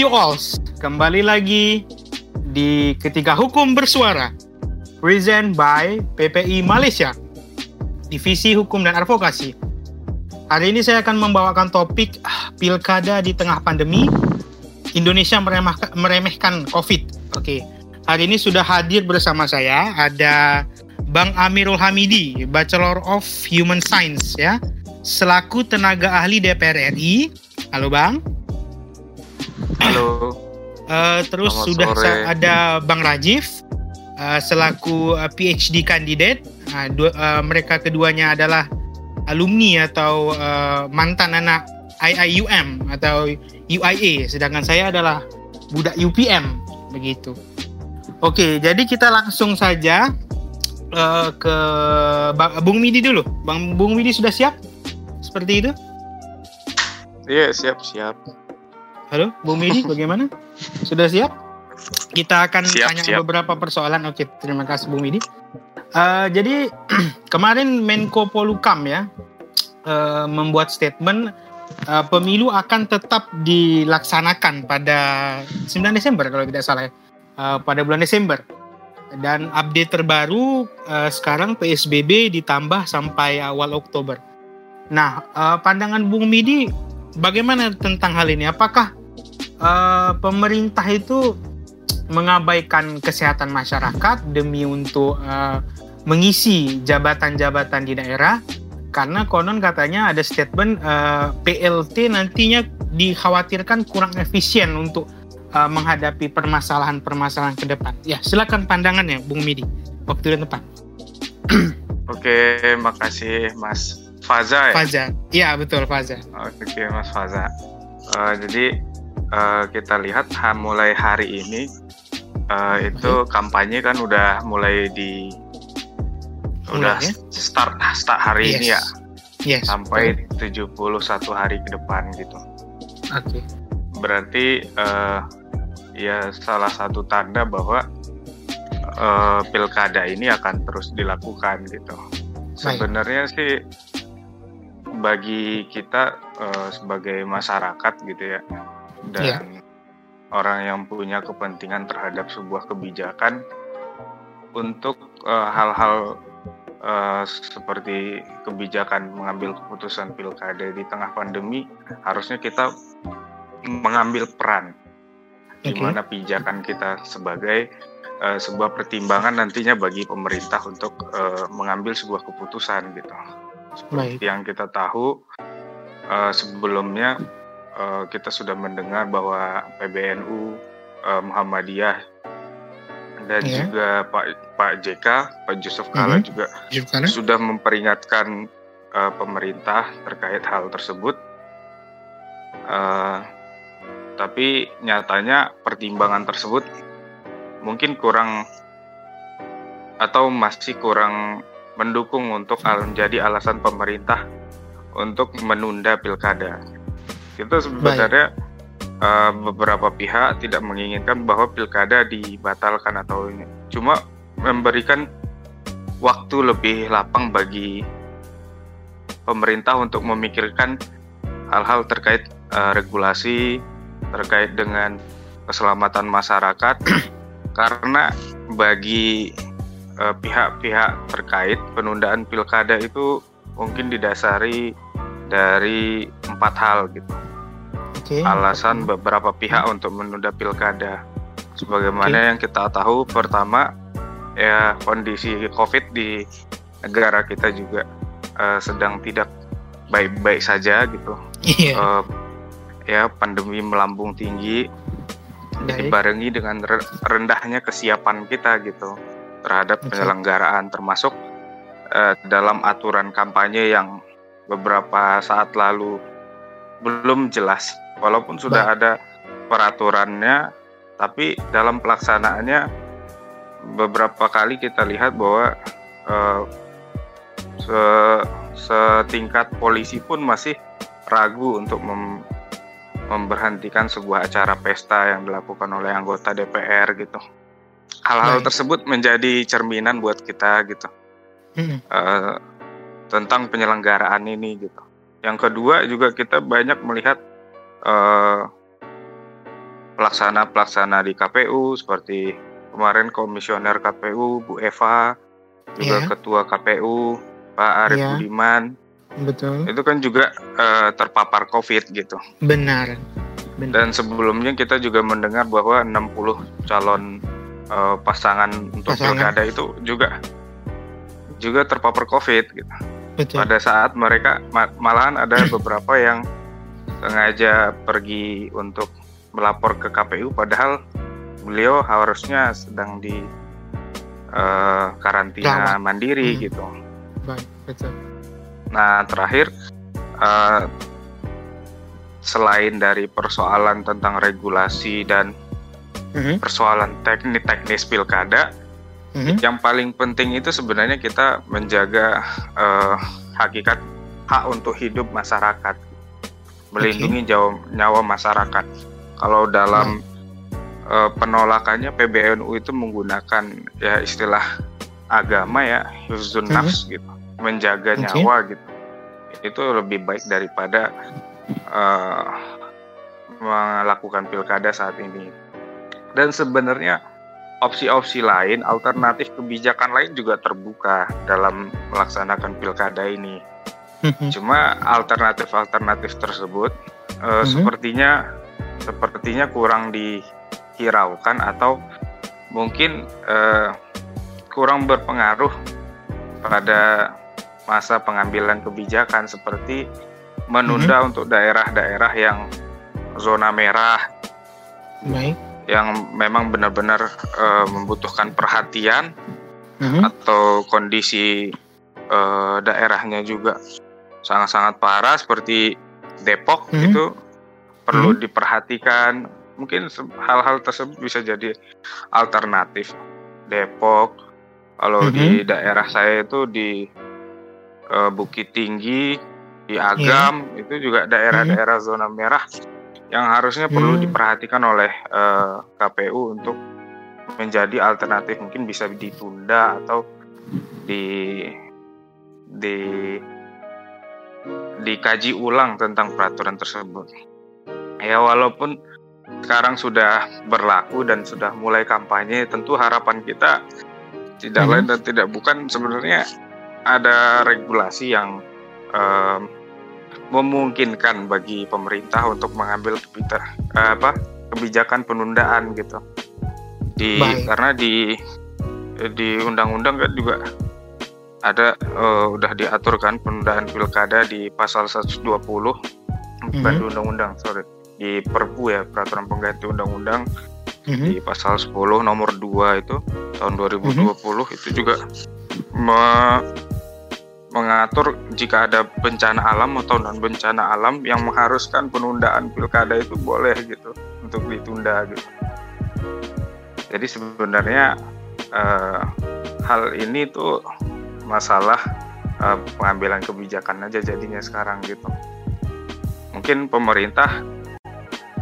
You all, kembali lagi di Ketiga Hukum Bersuara, present by PPI Malaysia, Divisi Hukum dan Advokasi. Hari ini saya akan membawakan topik ah, pilkada di tengah pandemi, Indonesia meremehkan, meremehkan COVID. Oke, hari ini sudah hadir bersama saya ada Bang Amirul Hamidi, Bachelor of Human Science ya, selaku tenaga ahli DPR RI. Halo Bang. Halo. Uh, terus Selamat sudah sore. ada Bang Rajif uh, selaku uh, PhD candidate. Uh, dua, uh, mereka keduanya adalah alumni atau uh, mantan anak IIUM atau UIA, sedangkan saya adalah budak UPM begitu. Oke, jadi kita langsung saja uh, ke Bang Bung Midi dulu. Bang Bung Midi sudah siap? Seperti itu? Iya, siap, siap. Halo, Bung Midi, bagaimana? Sudah siap? Kita akan Siap, tanya siap. beberapa persoalan. Oke, terima kasih Bung Midi. Eh, jadi kemarin Menko Polukam ya eh, membuat statement eh, pemilu akan tetap dilaksanakan pada 9 Desember kalau tidak salah ya. Eh, pada bulan Desember. Dan update terbaru sekarang PSBB ditambah sampai awal Oktober. Nah, eh, pandangan Bung Midi bagaimana tentang hal ini? Apakah eh, pemerintah itu mengabaikan kesehatan masyarakat demi untuk eh, mengisi jabatan-jabatan di daerah? Karena konon katanya ada statement eh, PLT nantinya dikhawatirkan kurang efisien untuk eh, menghadapi permasalahan-permasalahan ke depan. Ya, silakan pandangannya, Bung Midi. Waktu dan tepat. Oke, makasih Mas Faza ya. Faza. Iya, betul Faza. Oke, Mas Faza. Eh, jadi eh, kita lihat ha, mulai hari ini eh, itu kampanye kan udah mulai di udah Mulai, ya? start start hari ini ya Yes. sampai 71 hari ke depan gitu. Oke. Berarti eh, ya salah satu tanda bahwa eh, pilkada ini akan terus dilakukan gitu. Sebenarnya sih bagi kita eh, sebagai masyarakat gitu ya dan Iya. orang yang punya kepentingan terhadap sebuah kebijakan untuk eh, hal-hal eh, seperti kebijakan mengambil keputusan pilkada di tengah pandemi harusnya kita mengambil peran di Oke. mana pijakan kita sebagai eh, sebuah pertimbangan nantinya bagi pemerintah untuk eh, mengambil sebuah keputusan gitu. Baik. Yang kita tahu eh, sebelumnya eh, kita sudah mendengar bahwa PBNU eh, Muhammadiyah dan Iya. juga Pak Pak JK Pak Yusuf Kala Mhm. juga Gimana? sudah memperingatkan eh, pemerintah terkait hal tersebut. Eh, tapi nyatanya pertimbangan tersebut mungkin kurang atau masih kurang mendukung untuk menjadi alasan pemerintah untuk menunda pilkada. Itu sebenarnya eh, beberapa pihak tidak menginginkan bahwa pilkada dibatalkan atau ini. Cuma memberikan waktu lebih lapang bagi pemerintah untuk memikirkan hal-hal terkait eh, regulasi terkait dengan keselamatan masyarakat karena bagi pihak-pihak terkait penundaan pilkada itu mungkin didasari dari empat hal gitu Oke. alasan beberapa pihak untuk menunda pilkada. Sebagaimana yang kita tahu, pertama ya kondisi COVID di negara kita juga eh, sedang tidak baik-baik saja gitu. Iya. Eh, ya pandemi melambung tinggi Baik. dibarengi dengan re- rendahnya kesiapan kita gitu terhadap penyelenggaraan termasuk eh, dalam aturan kampanye yang beberapa saat lalu belum jelas. Walaupun sudah ada peraturannya tapi dalam pelaksanaannya beberapa kali kita lihat bahwa eh, se- setingkat polisi pun masih ragu untuk mem- memberhentikan sebuah acara pesta yang dilakukan oleh anggota DPR gitu. Hal-hal tersebut menjadi cerminan buat kita gitu Mm-mm. eh, tentang penyelenggaraan ini gitu. Yang kedua juga kita banyak melihat eh, pelaksana-pelaksana di KPU seperti kemarin komisioner KPU Bu Eva, juga Iya. ketua KPU Pak Arief Iya. Budiman, Betul. itu kan juga eh, terpapar COVID gitu. Benar. Benar. Dan sebelumnya kita juga mendengar bahwa 60 calon eh, pasangan untuk Pasangan. pilkada itu juga juga terpapar COVID gitu. Betul. Pada saat mereka ma- malahan ada beberapa yang sengaja pergi untuk melapor ke KPU padahal beliau harusnya sedang di eh, karantina mandiri Hmm. gitu. Baik, betul. Nah, terakhir eh, selain dari persoalan tentang regulasi dan Mhm, persoalan teknis-teknis pilkada, mhm. yang paling penting itu sebenarnya kita menjaga eh, hakikat hak untuk hidup masyarakat, melindungi jawa- nyawa masyarakat. Kalau dalam eh, penolakannya PBNU itu menggunakan ya istilah agama ya Mhm. nafs gitu, menjaga Oke. nyawa gitu. Itu lebih baik daripada eh, melakukan pilkada saat ini. Dan sebenarnya opsi-opsi lain, alternatif kebijakan lain juga terbuka dalam melaksanakan pilkada ini. Mhm. Cuma alternatif-alternatif tersebut eh, Mhm. sepertinya sepertinya kurang dihiraukan atau mungkin eh, kurang berpengaruh pada masa pengambilan kebijakan seperti menunda untuk daerah-daerah yang zona merah Baik. Yang memang benar-benar eh, membutuhkan perhatian Mhm. atau kondisi eh, daerahnya juga sangat-sangat parah seperti Depok Mhm. itu perlu diperhatikan. Mungkin hal-hal tersebut bisa jadi alternatif. Depok kalau di daerah saya itu di eh, Bukit Tinggi di Agam itu juga daerah-daerah zona merah yang harusnya perlu Hmm. diperhatikan oleh eh, KPU untuk menjadi alternatif mungkin bisa ditunda atau di di dikaji ulang tentang peraturan tersebut. Ya walaupun sekarang sudah berlaku dan sudah mulai kampanye, tentu harapan kita tidak Mhm. lain dan tidak bukan sebenarnya ada regulasi yang em, memungkinkan bagi pemerintah untuk mengambil kebita- apa kebijakan penundaan gitu. Di Baik. karena di di undang-undang kan juga ada eh, udah diatur kan penundaan pilkada di pasal 120 bukan Mhm. di undang-undang sorry di Perpu ya peraturan pengganti undang-undang Mhm. di pasal 10 nomor 2 itu tahun 2020 itu juga me- mengatur jika ada bencana alam atau non bencana alam yang mengharuskan penundaan pilkada itu boleh gitu untuk ditunda gitu. Jadi sebenarnya eh, hal ini tuh masalah eh, pengambilan kebijakan aja jadinya sekarang gitu. Mungkin pemerintah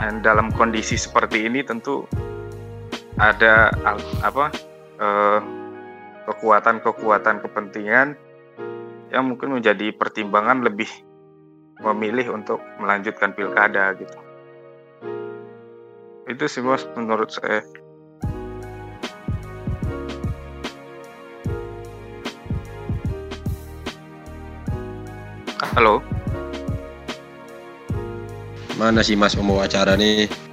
eh, dalam kondisi seperti ini tentu ada apa eh, kekuatan-kekuatan kepentingan yang mungkin menjadi pertimbangan lebih memilih untuk melanjutkan pilkada gitu. Itu sih mas menurut saya. Halo, Mana sih Mas pembawa acara nih?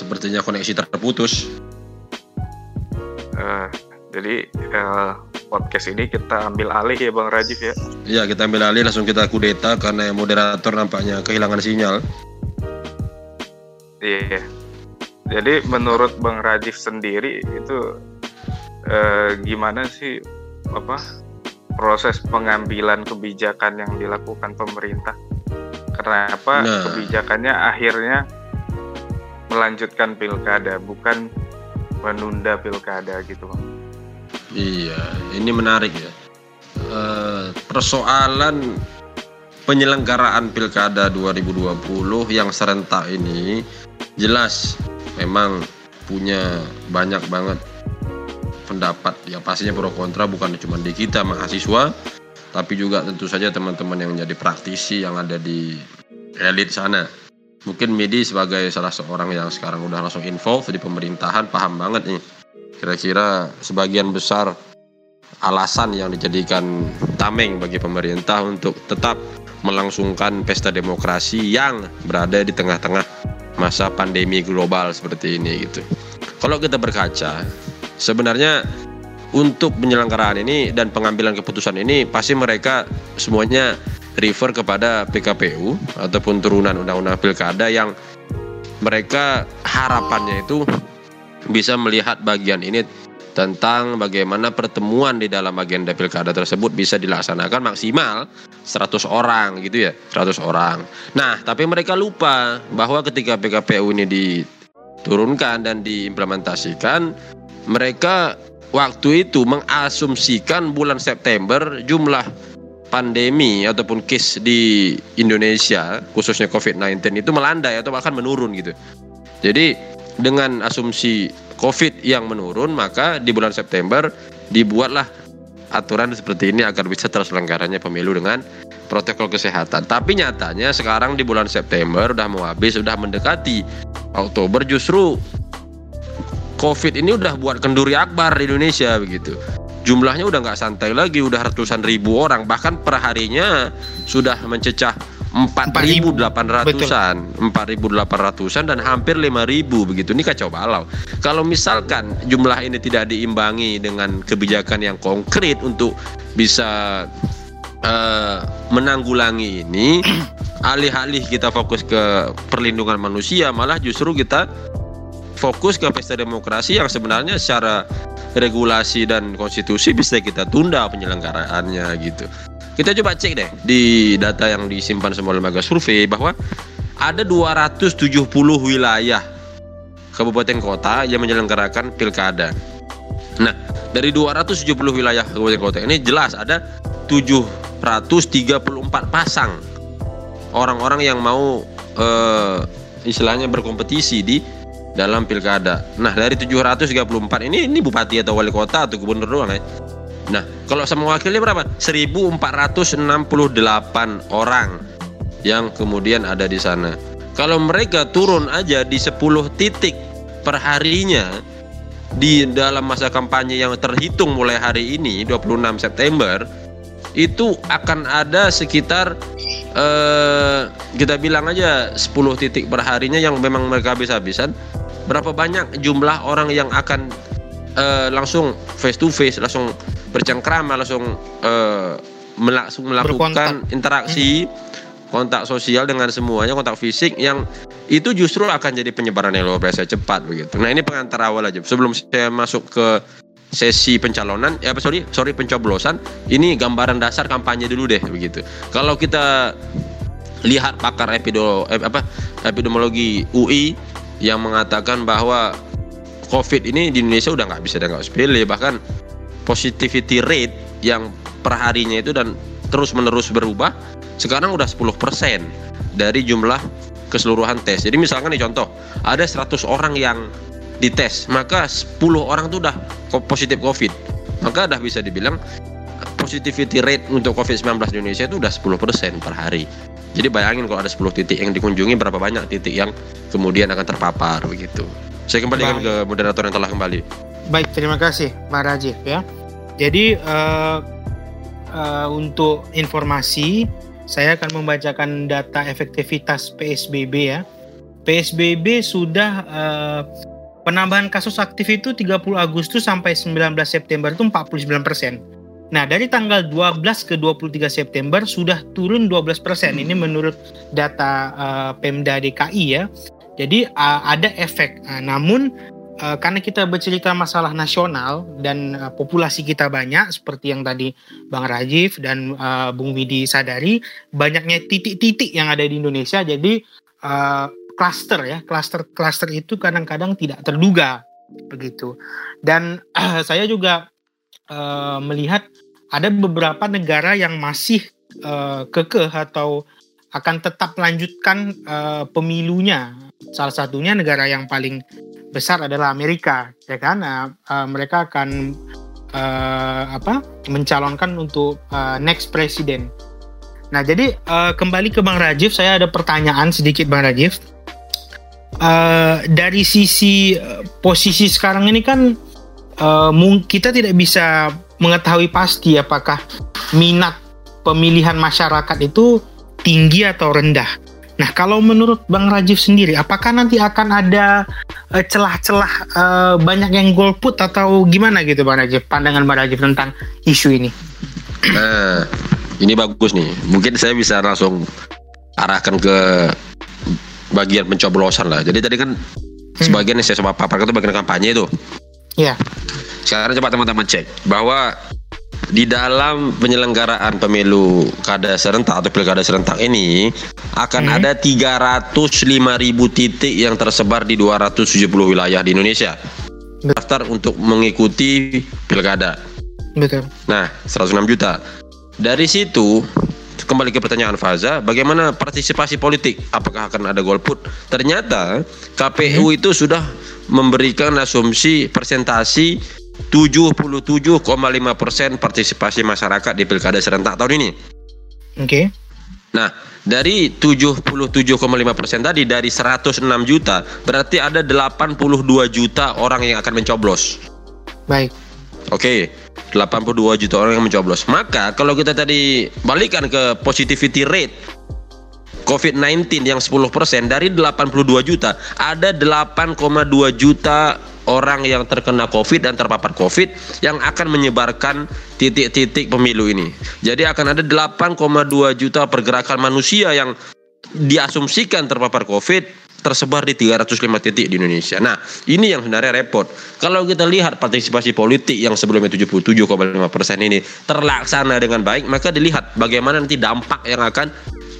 Sepertinya koneksi terputus. eh, jadi eh, podcast ini kita ambil alih ya Bang Rajif ya. Iya, kita ambil alih langsung kita kudeta karena moderator nampaknya kehilangan sinyal. Iya. Jadi menurut Bang Rajif sendiri itu eh, gimana sih apa proses pengambilan kebijakan yang dilakukan pemerintah? Kenapa Nah. kebijakannya akhirnya melanjutkan pilkada bukan menunda pilkada gitu Bang? Iya, ini menarik ya. Eh, persoalan penyelenggaraan pilkada 2020 yang serentak ini jelas memang punya banyak banget pendapat ya pastinya pro kontra bukan cuma di kita mahasiswa tapi juga tentu saja teman-teman yang jadi praktisi yang ada di elit sana mungkin Medi sebagai salah seorang yang sekarang udah langsung involved di pemerintahan paham banget nih kira-kira sebagian besar alasan yang dijadikan tameng bagi pemerintah untuk tetap melangsungkan pesta demokrasi yang berada di tengah-tengah masa pandemi global seperti ini gitu. Kalau kita berkaca, sebenarnya untuk penyelenggaraan ini dan pengambilan keputusan ini pasti mereka semuanya refer kepada PKPU ataupun turunan undang-undang pilkada yang mereka harapannya itu bisa melihat bagian ini tentang bagaimana pertemuan di dalam agenda pilkada tersebut bisa dilaksanakan maksimal 100 orang gitu ya 100 orang. Nah tapi mereka lupa bahwa ketika PKPU ini diturunkan dan diimplementasikan mereka waktu itu mengasumsikan bulan September jumlah pandemi ataupun case di Indonesia khususnya COVID-19 itu melandai atau bahkan menurun gitu jadi dengan asumsi COVID yang menurun, maka di bulan September dibuatlah aturan seperti ini agar bisa terselenggaranya pemilu dengan protokol kesehatan. Tapi nyatanya sekarang di bulan September udah mau habis, sudah mendekati Oktober justru COVID ini udah buat kenduri akbar di Indonesia begitu. Jumlahnya udah nggak santai lagi, udah ratusan ribu orang, bahkan perharinya sudah mencecah 4.800-an, 4.800-an dan hampir 5.000 begitu. Ini kacau balau. Kalau misalkan jumlah ini tidak diimbangi dengan kebijakan yang konkret untuk bisa uh, menanggulangi ini, alih-alih kita fokus ke perlindungan manusia, malah justru kita fokus ke pesta demokrasi yang sebenarnya secara regulasi dan konstitusi bisa kita tunda penyelenggaraannya gitu. Kita coba cek deh di data yang disimpan semua lembaga survei bahwa ada 270 wilayah kabupaten kota yang menyelenggarakan pilkada. Nah, dari 270 wilayah kabupaten kota ini jelas ada 734 pasang orang-orang yang mau uh, istilahnya berkompetisi di dalam pilkada. Nah, dari 734 ini ini bupati atau wali kota atau gubernur doang ya. Nah, kalau sama wakilnya berapa? 1468 orang yang kemudian ada di sana. Kalau mereka turun aja di 10 titik perharinya di dalam masa kampanye yang terhitung mulai hari ini 26 September itu akan ada sekitar eh, kita bilang aja 10 titik perharinya yang memang mereka habis-habisan berapa banyak jumlah orang yang akan eh, langsung face to face langsung bercengkrama langsung langsung melakukan Berkontak. interaksi hmm. kontak sosial dengan semuanya kontak fisik yang itu justru akan jadi penyebaran yang luar biasa cepat begitu. Nah ini pengantar awal aja sebelum saya masuk ke sesi pencalonan ya sorry sorry pencoblosan ini gambaran dasar kampanye dulu deh begitu. Kalau kita lihat pakar epido, eh, apa epidemiologi UI yang mengatakan bahwa COVID ini di Indonesia udah nggak bisa nggak sepele bahkan positivity rate yang perharinya itu dan terus menerus berubah sekarang udah 10% dari jumlah keseluruhan tes. Jadi misalkan nih contoh, ada 100 orang yang dites, maka 10 orang itu udah positif COVID. Maka udah bisa dibilang positivity rate untuk COVID-19 di Indonesia itu udah 10% per hari. Jadi bayangin kalau ada 10 titik yang dikunjungi berapa banyak titik yang kemudian akan terpapar begitu. Saya kembalikan ke moderator yang telah kembali. Baik, terima kasih Pak Rajif ya. Jadi uh, uh, untuk informasi saya akan membacakan data efektivitas PSBB ya. PSBB sudah uh, penambahan kasus aktif itu 30 Agustus sampai 19 September itu 49 persen. Nah dari tanggal 12 ke 23 September sudah turun 12 persen. Ini menurut data uh, Pemda DKI ya. Jadi uh, ada efek. Uh, namun uh, karena kita bercerita masalah nasional dan uh, populasi kita banyak seperti yang tadi Bang Rajif dan uh, Bung Widi sadari banyaknya titik-titik yang ada di Indonesia jadi klaster uh, ya klaster-klaster itu kadang-kadang tidak terduga begitu dan uh, saya juga uh, melihat ada beberapa negara yang masih uh, kekeh atau akan tetap melanjutkan uh, pemilunya salah satunya negara yang paling besar adalah Amerika, ya kan? Uh, uh, mereka akan uh, apa? mencalonkan untuk uh, next presiden. Nah, jadi uh, kembali ke Bang Rajiv, saya ada pertanyaan sedikit Bang Rajiv. Uh, dari sisi uh, posisi sekarang ini kan uh, kita tidak bisa mengetahui pasti apakah minat pemilihan masyarakat itu tinggi atau rendah. Nah, kalau menurut Bang Rajiv sendiri, apakah nanti akan ada celah celah-celah uh, banyak yang golput atau gimana gitu Bang Rajiv? Pandangan Bang Rajiv tentang isu ini? Nah, ini bagus nih. Mungkin saya bisa langsung arahkan ke bagian pencoblosan lah. Jadi tadi kan hmm. sebagian yang saya coba paparkan itu bagian kampanye itu. Iya. Sekarang coba teman-teman cek bahwa di dalam penyelenggaraan pemilu kada serentak atau pilkada serentak ini akan hmm. ada 305 ribu titik yang tersebar di 270 wilayah di Indonesia. Daftar untuk mengikuti pilkada. Betul. Nah, 106 juta. Dari situ kembali ke pertanyaan Faza, bagaimana partisipasi politik? Apakah akan ada golput? Ternyata KPU hmm. itu sudah memberikan asumsi persentasi 77,5 persen partisipasi masyarakat di pilkada serentak tahun ini. Oke. Okay. Nah, dari 77,5 persen tadi dari 106 juta, berarti ada 82 juta orang yang akan mencoblos. Baik. Oke, okay, 82 juta orang yang mencoblos. Maka kalau kita tadi balikan ke positivity rate COVID-19 yang 10% dari 82 juta, ada 8,2 juta orang yang terkena COVID dan terpapar COVID yang akan menyebarkan titik-titik pemilu ini. Jadi akan ada 8,2 juta pergerakan manusia yang diasumsikan terpapar COVID tersebar di 305 titik di Indonesia. Nah, ini yang sebenarnya repot. Kalau kita lihat partisipasi politik yang sebelumnya 77,5 persen ini terlaksana dengan baik, maka dilihat bagaimana nanti dampak yang akan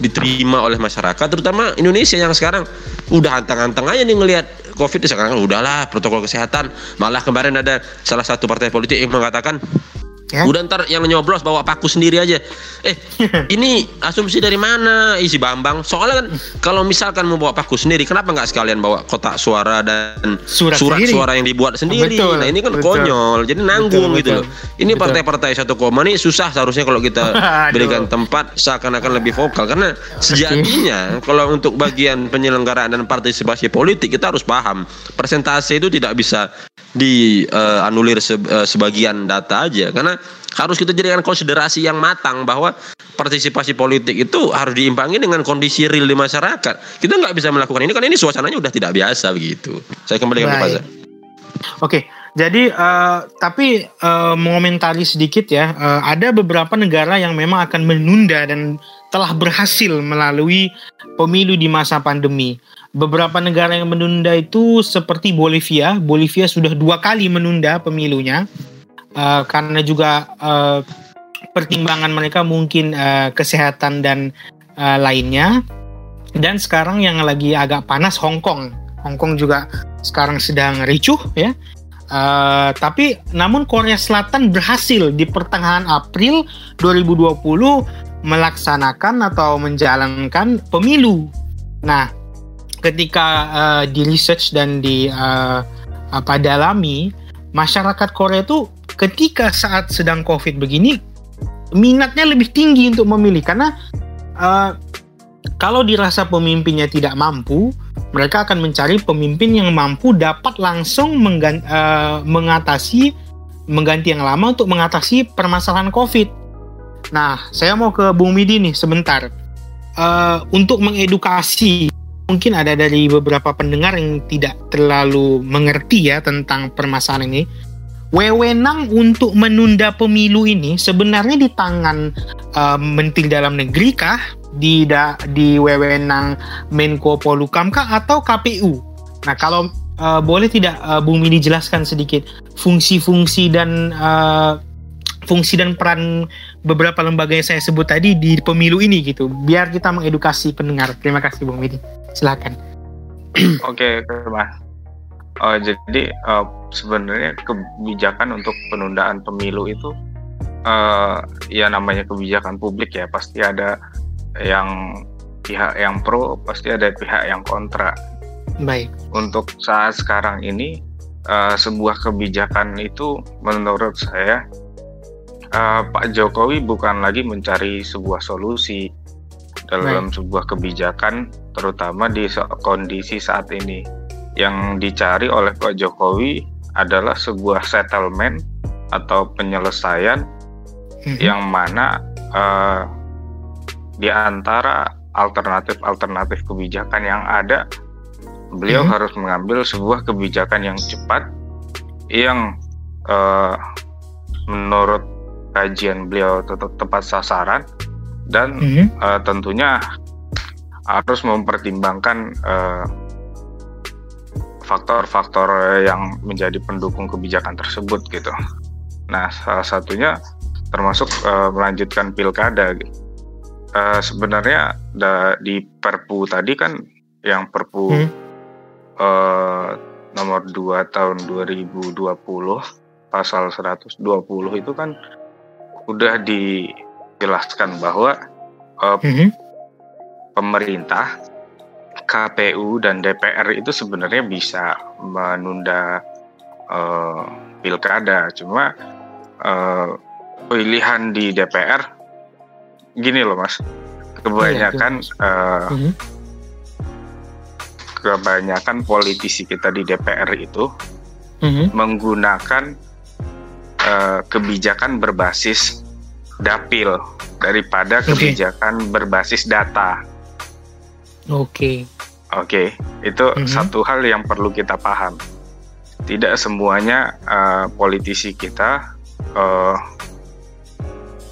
diterima oleh masyarakat terutama Indonesia yang sekarang udah anteng-anteng aja nih ngelihat covid sekarang udahlah protokol kesehatan malah kemarin ada salah satu partai politik yang mengatakan Ya? Udah ntar yang nyoblos bawa paku sendiri aja. Eh, ini asumsi dari mana isi Bambang? Soalnya kan kalau misalkan mau bawa paku sendiri, kenapa nggak sekalian bawa kotak suara dan surat, surat suara yang dibuat sendiri? Betul, nah ini kan betul. konyol, jadi nanggung betul, gitu betul. loh. Ini partai-partai satu koma ini susah seharusnya kalau kita berikan tempat seakan-akan lebih vokal karena sejatinya kalau untuk bagian penyelenggaraan dan partisipasi politik kita harus paham persentase itu tidak bisa dianulir uh, se, uh, sebagian data aja karena harus kita jadikan konsiderasi yang matang bahwa partisipasi politik itu harus diimbangi dengan kondisi real di masyarakat. Kita nggak bisa melakukan ini kan ini suasananya udah tidak biasa begitu. Saya kembali ke Oke, okay. jadi uh, tapi uh, mengomentari sedikit ya, uh, ada beberapa negara yang memang akan menunda dan telah berhasil melalui pemilu di masa pandemi. Beberapa negara yang menunda itu seperti Bolivia. Bolivia sudah dua kali menunda pemilunya uh, karena juga uh, pertimbangan mereka mungkin uh, kesehatan dan uh, lainnya. Dan sekarang yang lagi agak panas Hong Kong. Hong Kong juga sekarang sedang ricuh ya. Uh, tapi namun Korea Selatan berhasil di pertengahan April 2020 melaksanakan atau menjalankan pemilu. Nah, ketika uh, di research dan di uh, apa dalami masyarakat Korea itu ketika saat sedang COVID begini minatnya lebih tinggi untuk memilih karena uh, kalau dirasa pemimpinnya tidak mampu mereka akan mencari pemimpin yang mampu dapat langsung uh, mengatasi mengganti yang lama untuk mengatasi permasalahan COVID. Nah, saya mau ke Bung Midi nih sebentar. Uh, untuk mengedukasi mungkin ada dari beberapa pendengar yang tidak terlalu mengerti ya tentang permasalahan ini. Wewenang untuk menunda pemilu ini sebenarnya di tangan uh, Menteri Dalam Negeri kah, di da, di wewenang Menko Polukam kah atau KPU? Nah kalau uh, boleh tidak uh, Bung Mini jelaskan sedikit fungsi-fungsi dan uh, fungsi dan peran beberapa lembaga yang saya sebut tadi di pemilu ini gitu, biar kita mengedukasi pendengar. Terima kasih Bung Mini. Silakan. Oke, Mas. Oh, jadi uh, sebenarnya kebijakan untuk penundaan pemilu itu uh, ya namanya kebijakan publik ya pasti ada yang pihak yang pro pasti ada pihak yang kontra Baik. Untuk saat sekarang ini uh, sebuah kebijakan itu menurut saya uh, Pak Jokowi bukan lagi mencari sebuah solusi dalam Baik. sebuah kebijakan terutama di kondisi saat ini. Yang dicari oleh Pak Jokowi adalah sebuah settlement atau penyelesaian mm-hmm. yang mana uh, di antara alternatif-alternatif kebijakan yang ada, beliau mm-hmm. harus mengambil sebuah kebijakan yang cepat yang uh, menurut kajian beliau tetap tepat sasaran dan mm-hmm. uh, tentunya harus mempertimbangkan uh, faktor-faktor yang menjadi pendukung kebijakan tersebut gitu. Nah, salah satunya termasuk uh, melanjutkan pilkada. Gitu. Uh, sebenarnya da, di Perpu tadi kan yang Perpu hmm. uh, nomor 2 tahun 2020 pasal 120 itu kan udah dijelaskan bahwa uh, hmm. pemerintah KPU dan DPR itu sebenarnya bisa menunda uh, pilkada, cuma uh, pilihan di DPR gini loh mas, kebanyakan uh, uh, kebanyakan politisi kita di DPR itu uh-huh. menggunakan uh, kebijakan berbasis dapil daripada kebijakan okay. berbasis data. Oke. Okay. Oke, okay, itu mm -hmm. satu hal yang perlu kita paham. Tidak semuanya uh, politisi kita uh,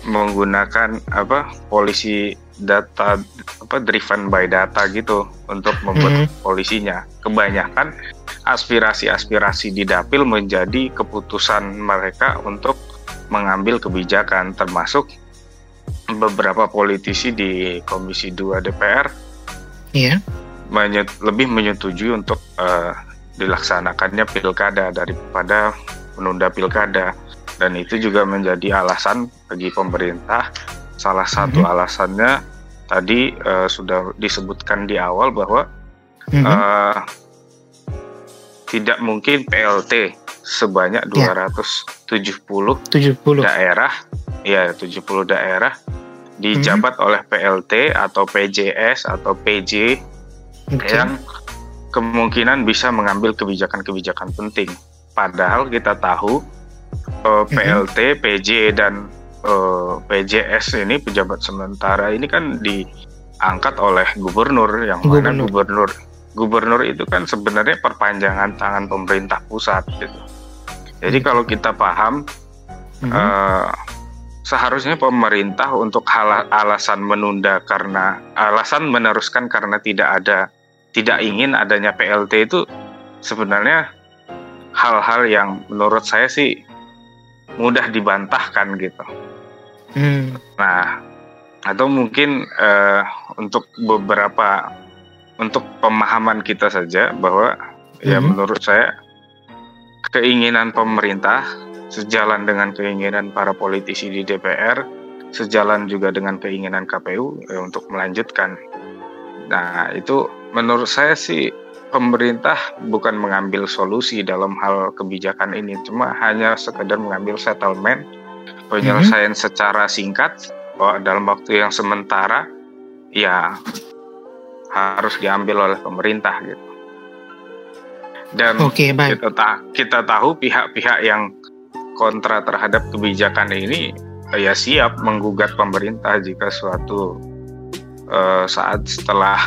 menggunakan apa polisi data apa driven by data gitu untuk membuat mm -hmm. polisinya. Kebanyakan aspirasi-aspirasi di dapil menjadi keputusan mereka untuk mengambil kebijakan termasuk beberapa politisi di Komisi 2 DPR. Iya. Yeah menyet, lebih menyetujui untuk uh, dilaksanakannya pilkada daripada menunda pilkada dan itu juga menjadi alasan bagi pemerintah salah satu mm-hmm. alasannya tadi uh, sudah disebutkan di awal bahwa mm-hmm. uh, tidak mungkin PLT sebanyak yeah. 270 70 daerah ya 70 daerah dijabat mm-hmm. oleh PLT atau PJS atau PJ okay. yang kemungkinan bisa mengambil kebijakan-kebijakan penting. Padahal kita tahu eh, PLT, mm -hmm. PJ dan eh, PJS ini pejabat sementara ini kan diangkat oleh gubernur yang gubernur. mana gubernur gubernur itu kan sebenarnya perpanjangan tangan pemerintah pusat gitu. Jadi kalau kita paham mm -hmm. uh, seharusnya pemerintah untuk hal alasan menunda karena alasan meneruskan karena tidak ada tidak ingin adanya PLT itu sebenarnya hal-hal yang menurut saya sih mudah dibantahkan gitu. Hmm. Nah, atau mungkin uh, untuk beberapa untuk pemahaman kita saja bahwa hmm. ya menurut saya keinginan pemerintah sejalan dengan keinginan para politisi di DPR, sejalan juga dengan keinginan KPU ya, untuk melanjutkan. Nah, itu menurut saya sih pemerintah bukan mengambil solusi dalam hal kebijakan ini, cuma hanya sekedar mengambil settlement, penyelesaian mm -hmm. secara singkat dalam waktu yang sementara, ya harus diambil oleh pemerintah gitu. Dan okay, kita, ta kita tahu pihak-pihak yang kontra terhadap kebijakan ini ya siap menggugat pemerintah jika suatu uh, saat setelah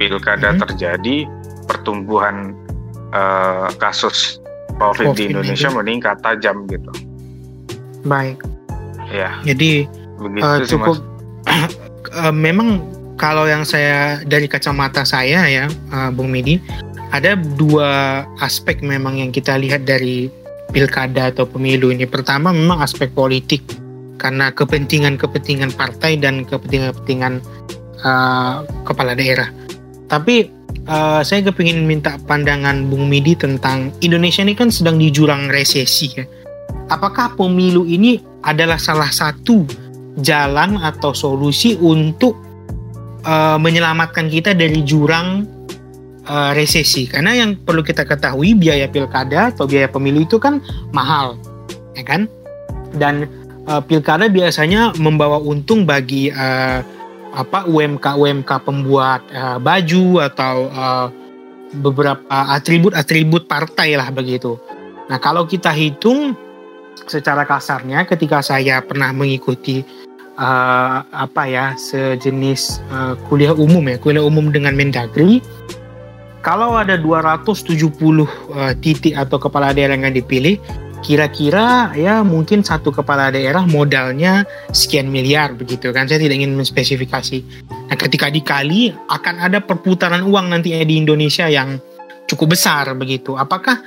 pilkada hmm. terjadi pertumbuhan uh, kasus COVID, COVID di Indonesia ini. meningkat tajam gitu. Baik. Ya. Jadi uh, cukup uh, memang kalau yang saya dari kacamata saya ya, uh, Bung Midi, ada dua aspek memang yang kita lihat dari pilkada atau pemilu ini. Pertama memang aspek politik karena kepentingan-kepentingan partai dan kepentingan-kepentingan uh, kepala daerah. Tapi uh, saya kepingin minta pandangan Bung Midi tentang Indonesia ini kan sedang di jurang resesi ya. Apakah pemilu ini adalah salah satu jalan atau solusi untuk uh, menyelamatkan kita dari jurang uh, resesi karena yang perlu kita ketahui biaya pilkada atau biaya pemilu itu kan mahal ya kan dan uh, pilkada biasanya membawa untung bagi uh, apa UMK UMK pembuat uh, baju atau uh, beberapa atribut-atribut partai lah begitu. Nah kalau kita hitung secara kasarnya ketika saya pernah mengikuti uh, apa ya sejenis uh, kuliah umum ya kuliah umum dengan Mendagri kalau ada 270 uh, titik atau kepala daerah yang dipilih kira-kira ya mungkin satu kepala daerah modalnya sekian miliar begitu kan saya tidak ingin menspesifikasi nah ketika dikali akan ada perputaran uang nanti di Indonesia yang cukup besar begitu apakah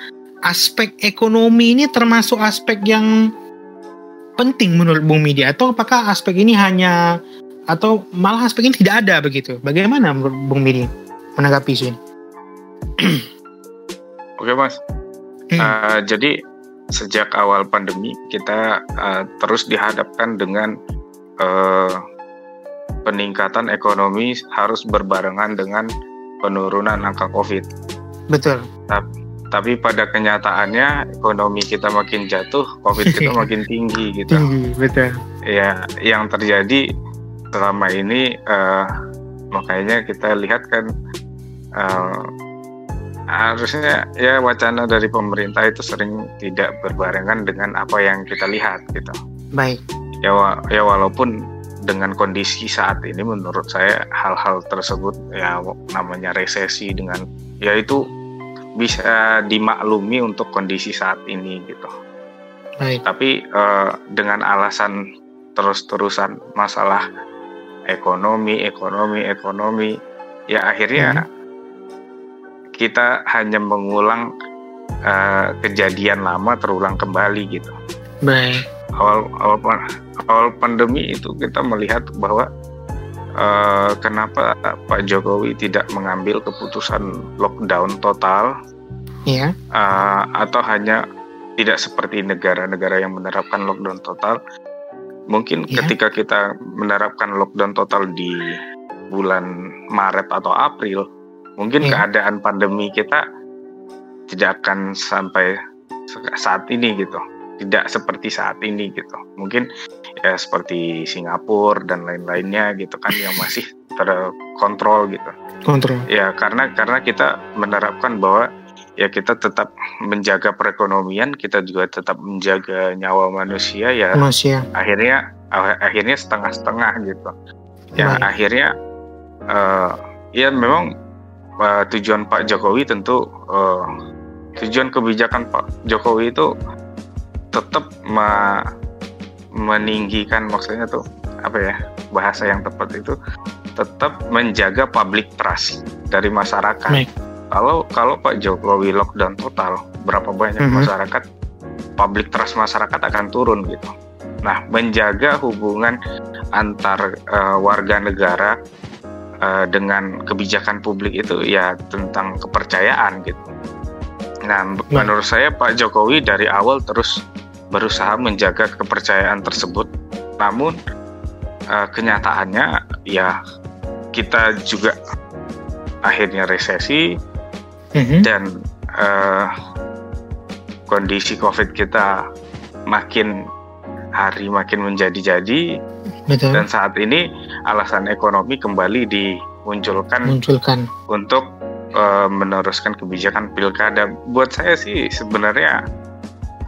aspek ekonomi ini termasuk aspek yang penting menurut Bung Midi atau apakah aspek ini hanya atau malah aspek ini tidak ada begitu? Bagaimana menurut Bung Midi menanggapi isu ini? Oke mas, hmm. uh, jadi sejak awal pandemi kita uh, terus dihadapkan dengan uh, peningkatan ekonomi harus berbarengan dengan penurunan angka COVID. Betul. Tapi tapi pada kenyataannya ekonomi kita makin jatuh, covid kita makin tinggi gitu. Tinggi, betul. Ya, yang terjadi selama ini uh, makanya kita lihat kan uh, harusnya ya wacana dari pemerintah itu sering tidak berbarengan dengan apa yang kita lihat gitu. Baik. Ya, ya walaupun dengan kondisi saat ini menurut saya hal-hal tersebut ya namanya resesi dengan ya itu bisa dimaklumi untuk kondisi saat ini gitu. Baik. Tapi uh, dengan alasan terus-terusan masalah ekonomi, ekonomi, ekonomi, ya akhirnya hmm. Kita hanya mengulang uh, kejadian lama terulang kembali gitu. Baik. Awal awal awal pandemi itu kita melihat bahwa uh, kenapa Pak Jokowi tidak mengambil keputusan lockdown total, yeah. Iya. uh, atau hanya tidak seperti negara-negara yang menerapkan lockdown total. Mungkin yeah. ketika kita menerapkan lockdown total di bulan Maret atau April, mungkin yeah. keadaan pandemi kita tidak akan sampai saat ini gitu tidak seperti saat ini gitu. Mungkin ya seperti Singapura dan lain-lainnya gitu kan yang masih terkontrol gitu. Kontrol. Ya karena karena kita menerapkan bahwa ya kita tetap menjaga perekonomian, kita juga tetap menjaga nyawa manusia ya. Manusia. Akhirnya akhirnya setengah-setengah gitu. Ya Baik. akhirnya uh, ya memang uh, tujuan Pak Jokowi tentu uh, tujuan kebijakan Pak Jokowi itu tetap me meninggikan maksudnya tuh apa ya bahasa yang tepat itu tetap menjaga public trust dari masyarakat. Baik. Kalau kalau Pak Jokowi lockdown total, berapa banyak mm -hmm. masyarakat public trust masyarakat akan turun gitu. Nah, menjaga hubungan antar uh, warga negara uh, dengan kebijakan publik itu ya tentang kepercayaan gitu. Nah, menurut saya Pak Jokowi dari awal terus berusaha menjaga kepercayaan tersebut. Namun uh, kenyataannya ya kita juga akhirnya resesi mm-hmm. dan uh, kondisi COVID kita makin hari makin menjadi-jadi dan saat ini alasan ekonomi kembali dimunculkan Munculkan. untuk uh, meneruskan kebijakan pilkada. Buat saya sih sebenarnya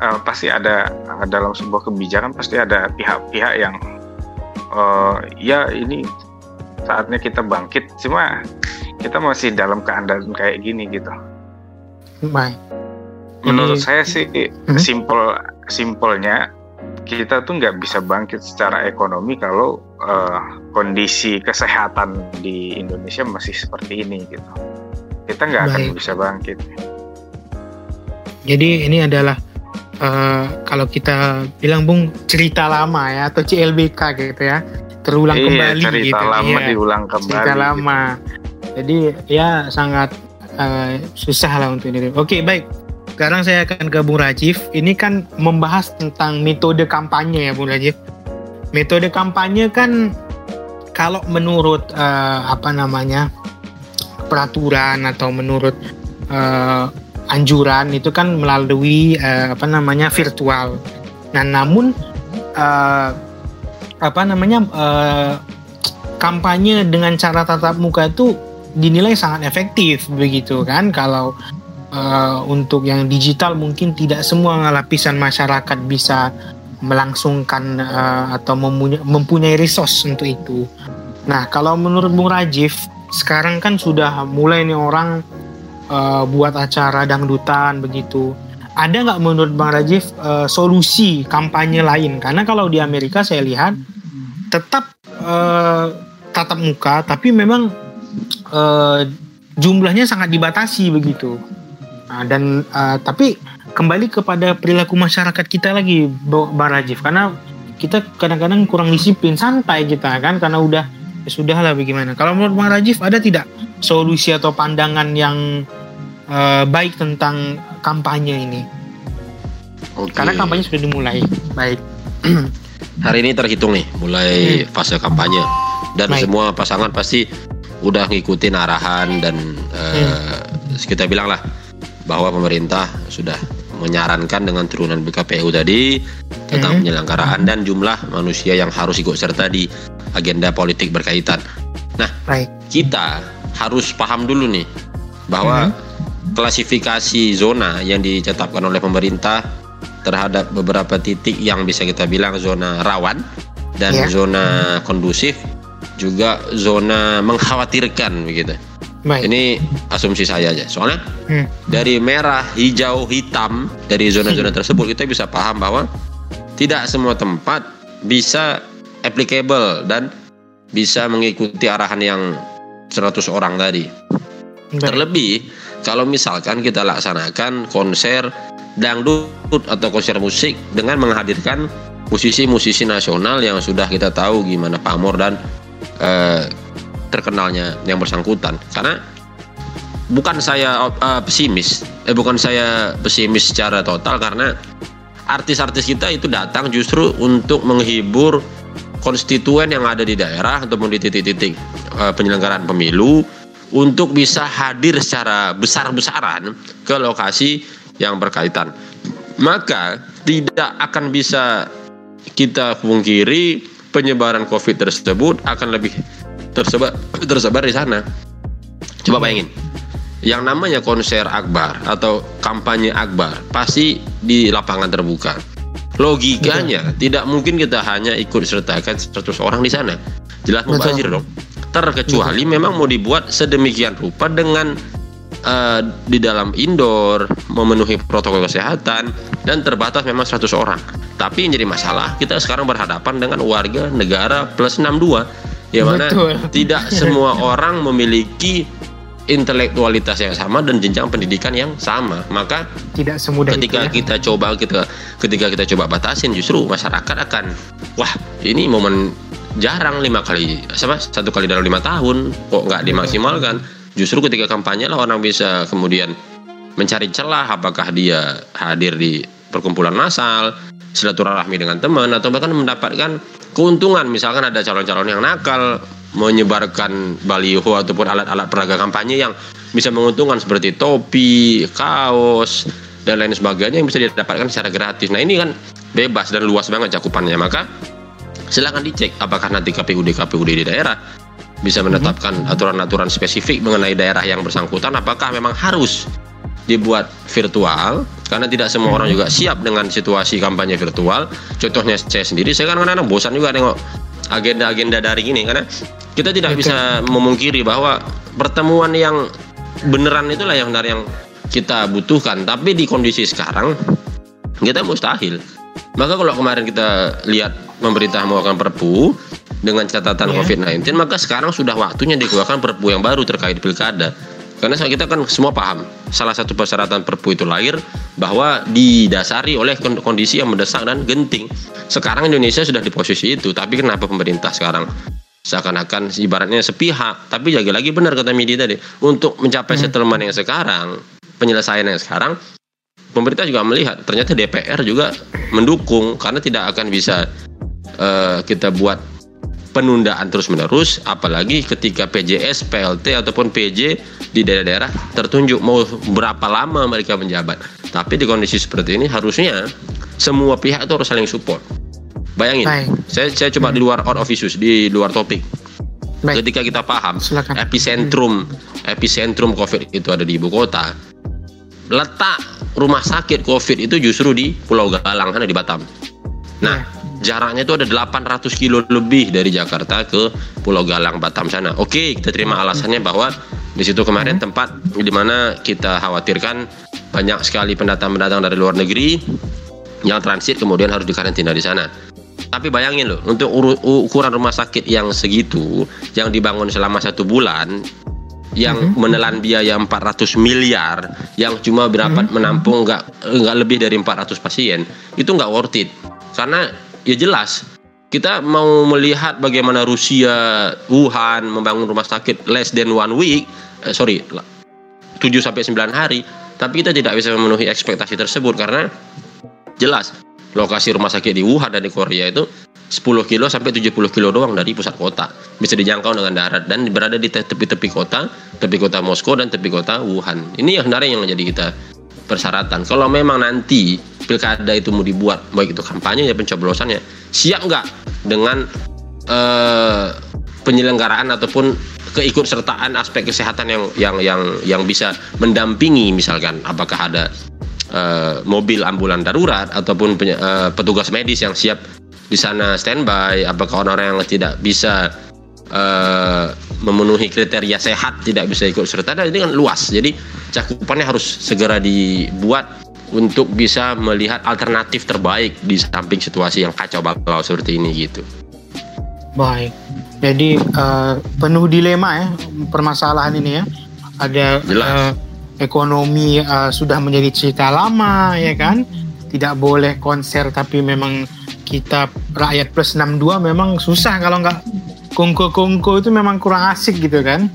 uh, pasti ada dalam sebuah kebijakan pasti ada pihak-pihak yang uh, ya ini saatnya kita bangkit cuma kita masih dalam keadaan kayak gini gitu. Baik. Menurut saya sih hmm? simpel simpelnya kita tuh nggak bisa bangkit secara ekonomi kalau uh, kondisi kesehatan di Indonesia masih seperti ini gitu. Kita nggak akan bisa bangkit. Jadi ini adalah uh, kalau kita bilang bung cerita lama ya atau CLBK gitu ya terulang iya, kembali cerita gitu lama ya. diulang kembali cerita gitu. lama jadi ya sangat uh, susah lah untuk ini oke baik sekarang saya akan ke Bung Rajif ini kan membahas tentang metode kampanye ya Bung Rajif metode kampanye kan kalau menurut uh, apa namanya peraturan atau menurut uh, anjuran itu kan melalui uh, apa namanya virtual. Nah, namun uh, apa namanya uh, kampanye dengan cara tatap muka itu dinilai sangat efektif begitu kan kalau uh, untuk yang digital mungkin tidak semua lapisan masyarakat bisa melangsungkan uh, atau mempunyai, mempunyai resource untuk itu. Nah, kalau menurut Bung Rajif, sekarang kan sudah mulai nih orang uh, buat acara dangdutan begitu. Ada nggak menurut Bang Rajif uh, solusi kampanye lain? Karena kalau di Amerika saya lihat tetap uh, tatap muka, tapi memang uh, jumlahnya sangat dibatasi begitu. Nah, dan uh, tapi kembali kepada perilaku masyarakat kita lagi Bang Rajif karena kita kadang-kadang kurang disiplin santai kita kan karena udah ya sudah lah bagaimana kalau menurut Bang Rajif ada tidak solusi atau pandangan yang uh, baik tentang kampanye ini okay. karena kampanye sudah dimulai baik hari ini terhitung nih mulai hmm. fase kampanye dan baik. semua pasangan pasti udah ngikutin arahan dan uh, hmm. kita bilang lah bahwa pemerintah sudah menyarankan dengan turunan BKPU tadi tentang hmm. penyelenggaraan dan jumlah manusia yang harus ikut serta di agenda politik berkaitan. Nah, Baik. kita harus paham dulu nih bahwa hmm. klasifikasi zona yang ditetapkan oleh pemerintah terhadap beberapa titik yang bisa kita bilang zona rawan dan yeah. zona kondusif juga zona mengkhawatirkan begitu. Baik. Ini asumsi saya aja. Soalnya hmm. dari merah, hijau, hitam dari zona-zona tersebut kita bisa paham bahwa tidak semua tempat bisa applicable dan bisa mengikuti arahan yang 100 orang tadi. Baik. Terlebih kalau misalkan kita laksanakan konser dangdut atau konser musik dengan menghadirkan musisi-musisi nasional yang sudah kita tahu gimana pamor dan eh, terkenalnya yang bersangkutan karena bukan saya uh, pesimis eh bukan saya pesimis secara total karena artis-artis kita itu datang justru untuk menghibur konstituen yang ada di daerah ataupun di titik-titik uh, penyelenggaraan pemilu untuk bisa hadir secara besar-besaran ke lokasi yang berkaitan. Maka tidak akan bisa kita pungkiri penyebaran COVID tersebut akan lebih tersebar tersebar di sana. Coba bayangin, yang namanya konser akbar atau kampanye akbar pasti di lapangan terbuka. Logikanya Betul. tidak mungkin kita hanya ikut sertakan 100 orang di sana. Jelas mubazir dong. Terkecuali Betul. memang mau dibuat sedemikian rupa dengan uh, di dalam indoor memenuhi protokol kesehatan dan terbatas memang 100 orang. Tapi yang jadi masalah kita sekarang berhadapan dengan warga negara plus 62 ya mana Betul. tidak semua orang memiliki intelektualitas yang sama dan jenjang pendidikan yang sama maka tidak semudah ketika itu, ya? kita coba kita ketika kita coba batasin justru masyarakat akan wah ini momen jarang lima kali sama satu kali dalam lima tahun kok nggak dimaksimalkan justru ketika kampanye lah orang bisa kemudian mencari celah apakah dia hadir di perkumpulan massal silaturahmi dengan teman atau bahkan mendapatkan keuntungan misalkan ada calon-calon yang nakal menyebarkan baliho ataupun alat-alat peraga kampanye yang bisa menguntungkan seperti topi, kaos dan lain sebagainya yang bisa didapatkan secara gratis. Nah ini kan bebas dan luas banget cakupannya. Maka silakan dicek apakah nanti KPUD KPUD di daerah bisa menetapkan aturan-aturan spesifik mengenai daerah yang bersangkutan apakah memang harus dibuat virtual karena tidak semua orang juga siap dengan situasi kampanye virtual. Contohnya saya sendiri, saya kan kadang-kadang bosan juga nengok agenda-agenda daring ini karena kita tidak bisa memungkiri bahwa pertemuan yang beneran itulah yang benar yang kita butuhkan. Tapi di kondisi sekarang kita mustahil. Maka kalau kemarin kita lihat pemerintah mengeluarkan perpu dengan catatan yeah. COVID-19, maka sekarang sudah waktunya dikeluarkan perpu yang baru terkait pilkada karena kita kan semua paham, salah satu persyaratan Perpu itu lahir bahwa didasari oleh kondisi yang mendesak dan genting. Sekarang Indonesia sudah di posisi itu, tapi kenapa pemerintah sekarang seakan-akan ibaratnya sepihak, tapi jaga lagi benar kata media tadi, untuk mencapai hmm. settlement yang sekarang, penyelesaian yang sekarang, pemerintah juga melihat ternyata DPR juga mendukung karena tidak akan bisa uh, kita buat penundaan terus-menerus apalagi ketika PJS, PLT ataupun PJ di daerah-daerah tertunjuk mau berapa lama mereka menjabat. Tapi di kondisi seperti ini harusnya semua pihak itu harus saling support. Bayangin, Baik. saya saya coba di luar out of issues, di luar topik. Baik. Ketika kita paham Silakan. epicentrum epicentrum COVID itu ada di ibu kota, letak rumah sakit COVID itu justru di Pulau Galang sana di Batam. Nah, jaraknya itu ada 800 kilo lebih dari Jakarta ke Pulau Galang Batam sana. Oke, kita terima alasannya bahwa di situ kemarin tempat di mana kita khawatirkan banyak sekali pendatang-pendatang dari luar negeri yang transit kemudian harus dikarantina di sana. Tapi bayangin loh, untuk ukuran rumah sakit yang segitu, yang dibangun selama satu bulan, yang menelan biaya 400 miliar, yang cuma berapa menampung nggak nggak lebih dari 400 pasien, itu nggak worth it. Karena ya jelas. Kita mau melihat bagaimana Rusia, Wuhan membangun rumah sakit less than one week, eh, sorry, 7 sampai 9 hari, tapi kita tidak bisa memenuhi ekspektasi tersebut karena jelas lokasi rumah sakit di Wuhan dan di Korea itu 10 kilo sampai 70 kilo doang dari pusat kota. Bisa dijangkau dengan darat dan berada di te- tepi-tepi kota tepi kota Moskow dan tepi kota Wuhan. Ini yang sebenarnya yang menjadi kita persyaratan. Kalau memang nanti pilkada itu mau dibuat baik itu kampanye ya pencoblosannya siap nggak dengan eh, penyelenggaraan ataupun keikutsertaan aspek kesehatan yang yang yang yang bisa mendampingi misalkan apakah ada eh, mobil ambulan darurat ataupun eh, petugas medis yang siap di sana standby apakah orang-orang yang tidak bisa eh, memenuhi kriteria sehat tidak bisa ikut serta dan ini kan luas jadi cakupannya harus segera dibuat untuk bisa melihat alternatif terbaik di samping situasi yang kacau balau seperti ini gitu Baik. Jadi eh, penuh dilema ya permasalahan ini ya. Ada Jelas. eh, ekonomi eh, sudah menjadi cerita lama ya kan. Tidak boleh konser tapi memang kita rakyat plus 62 memang susah kalau nggak kongko-kongko itu memang kurang asik gitu kan.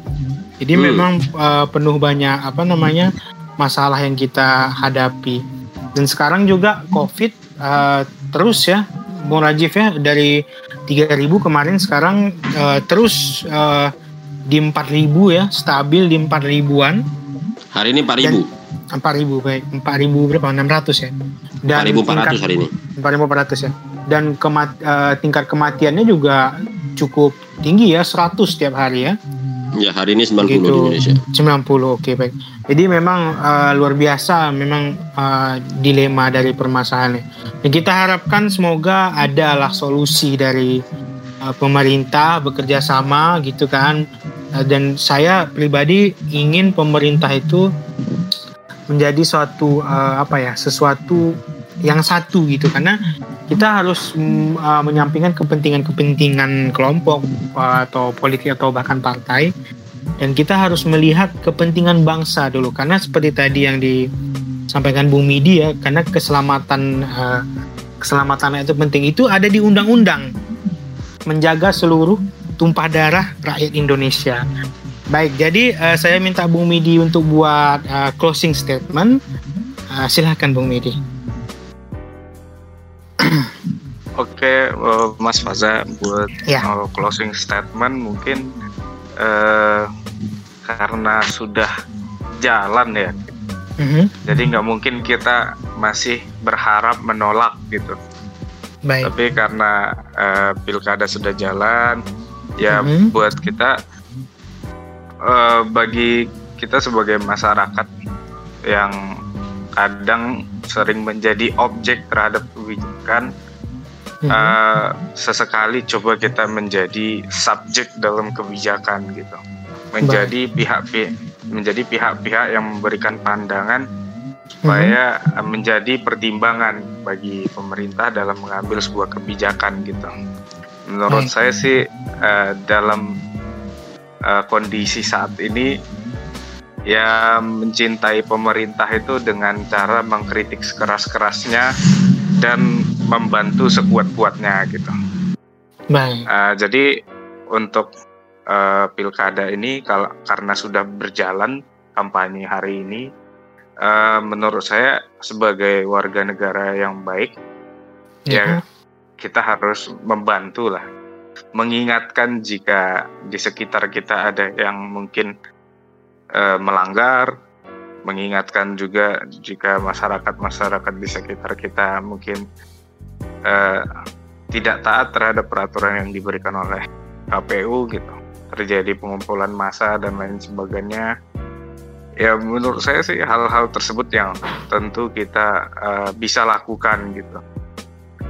Jadi Hmm. memang eh, penuh banyak apa namanya masalah yang kita hadapi. Dan sekarang juga COVID eh, terus ya, Bung Rajif ya dari 3000 kemarin sekarang eh, terus eh, di 4000 ya, stabil di 4000-an. hari ini 4000 4000 baik, 4000 berapa? 600 ya. Dan 4400 hari ini 4400 ya. Dan kemat, eh, tingkat kematiannya juga cukup tinggi ya, 100 setiap hari ya. ya hari ini 90 di Gitu. Indonesia 90 oke baik. Jadi memang eh, luar biasa memang eh, dilema dari permasalahannya. Dan kita harapkan semoga adalah solusi dari eh, pemerintah bekerja sama gitu kan. Eh, dan saya pribadi ingin pemerintah itu menjadi suatu eh, apa ya sesuatu yang satu gitu karena kita harus mm, eh, menyampingkan kepentingan-kepentingan kelompok eh, atau politik atau bahkan partai dan kita harus melihat kepentingan bangsa dulu karena seperti tadi yang disampaikan Bung Midi ya karena keselamatan eh, keselamatan itu penting itu ada di undang-undang menjaga seluruh tumpah darah rakyat Indonesia. Baik, jadi eh, saya minta Bung Midi untuk buat eh, closing statement. Eh, silahkan Bung Midi. Oke, eh, Mas Faza buat eh, closing statement mungkin eh, karena sudah jalan ya, Mhm, jadi nggak mungkin kita masih berharap menolak gitu. Baik. Tapi karena eh, pilkada sudah jalan, ya Mhm. buat kita eh, bagi kita sebagai masyarakat yang kadang sering menjadi objek terhadap kebijakan Mhm, eh, sesekali coba kita menjadi subjek dalam kebijakan gitu. Menjadi pihak menjadi pihak-pihak yang memberikan pandangan supaya eh, menjadi pertimbangan bagi pemerintah dalam mengambil sebuah kebijakan gitu. Menurut Baik. saya sih eh, dalam eh, kondisi saat ini ya mencintai pemerintah itu dengan cara mengkritik sekeras-kerasnya dan membantu sekuat-kuatnya gitu. Baik. Uh, jadi untuk uh, pilkada ini kalau karena sudah berjalan kampanye hari ini, uh, menurut saya sebagai warga negara yang baik, ya Ya. kita harus membantu lah mengingatkan jika di sekitar kita ada yang mungkin uh, melanggar, mengingatkan juga jika masyarakat-masyarakat di sekitar kita mungkin uh, tidak taat terhadap peraturan yang diberikan oleh KPU gitu. Terjadi pengumpulan massa dan lain sebagainya. Ya menurut saya sih hal-hal tersebut yang tentu kita uh, bisa lakukan gitu.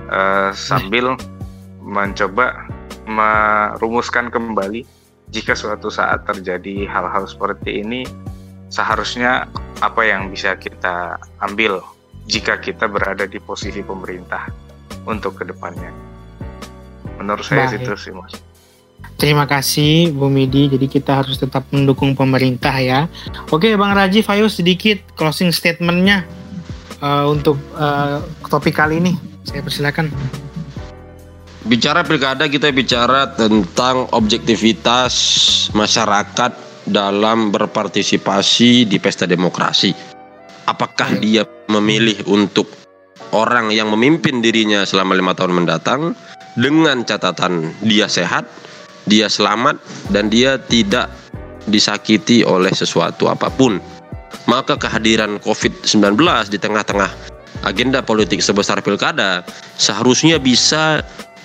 Uh, sambil mencoba merumuskan kembali jika suatu saat terjadi hal-hal seperti ini seharusnya apa yang bisa kita ambil jika kita berada di posisi pemerintah untuk ke depannya menurut saya Baik. itu sih mas Terima kasih Bu Midi. Jadi kita harus tetap mendukung pemerintah ya. Oke Bang Rajiv, ayo sedikit closing statementnya uh, untuk uh, topik kali ini. Saya persilakan. Bicara pilkada kita bicara tentang objektivitas masyarakat dalam berpartisipasi di pesta demokrasi. Apakah dia memilih untuk orang yang memimpin dirinya selama lima tahun mendatang dengan catatan dia sehat dia selamat dan dia tidak disakiti oleh sesuatu apa pun. Maka kehadiran COVID-19 di tengah-tengah agenda politik sebesar pilkada seharusnya bisa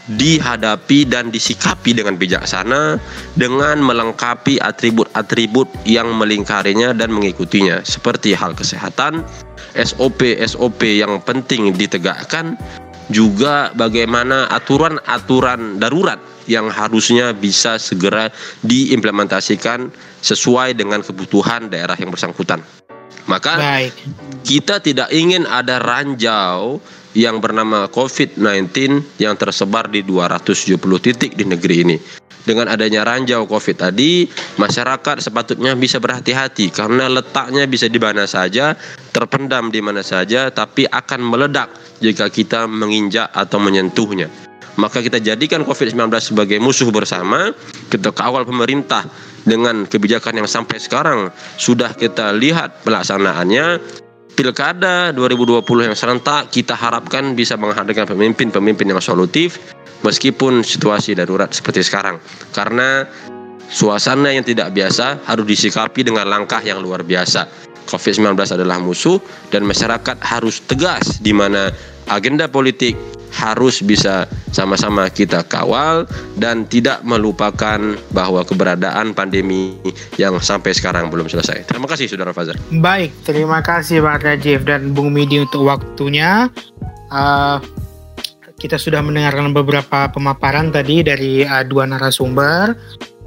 dihadapi dan disikapi dengan bijaksana dengan melengkapi atribut-atribut yang melingkarinya dan mengikutinya seperti hal kesehatan, SOP-SOP yang penting ditegakkan, juga bagaimana aturan-aturan darurat yang harusnya bisa segera diimplementasikan sesuai dengan kebutuhan daerah yang bersangkutan. Maka Baik. kita tidak ingin ada ranjau yang bernama COVID-19 yang tersebar di 270 titik di negeri ini. Dengan adanya ranjau COVID tadi, masyarakat sepatutnya bisa berhati-hati karena letaknya bisa di mana saja, terpendam di mana saja, tapi akan meledak jika kita menginjak atau menyentuhnya maka kita jadikan COVID-19 sebagai musuh bersama, kita kawal pemerintah dengan kebijakan yang sampai sekarang sudah kita lihat pelaksanaannya. Pilkada 2020 yang serentak kita harapkan bisa menghadirkan pemimpin-pemimpin yang solutif meskipun situasi darurat seperti sekarang. Karena suasana yang tidak biasa harus disikapi dengan langkah yang luar biasa. COVID-19 adalah musuh dan masyarakat harus tegas di mana agenda politik harus bisa sama-sama kita kawal dan tidak melupakan bahwa keberadaan pandemi yang sampai sekarang belum selesai. Terima kasih Saudara Fazar. Baik, terima kasih Pak Rajiv dan Bung Midi untuk waktunya. Uh, kita sudah mendengarkan beberapa pemaparan tadi dari uh, dua narasumber.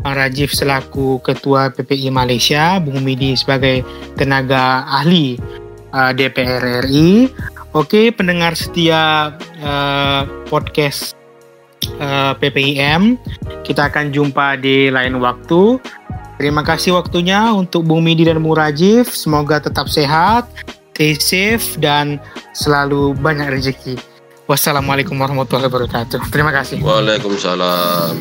Pak Rajiv selaku Ketua PPI Malaysia, Bung Midi sebagai tenaga ahli uh, DPR RI, Oke, pendengar setia uh, podcast uh, PPIM, kita akan jumpa di lain waktu. Terima kasih waktunya untuk Bung Midi dan Bung Rajiv. Semoga tetap sehat, stay safe, dan selalu banyak rezeki. Wassalamualaikum warahmatullahi wabarakatuh. Terima kasih. Waalaikumsalam.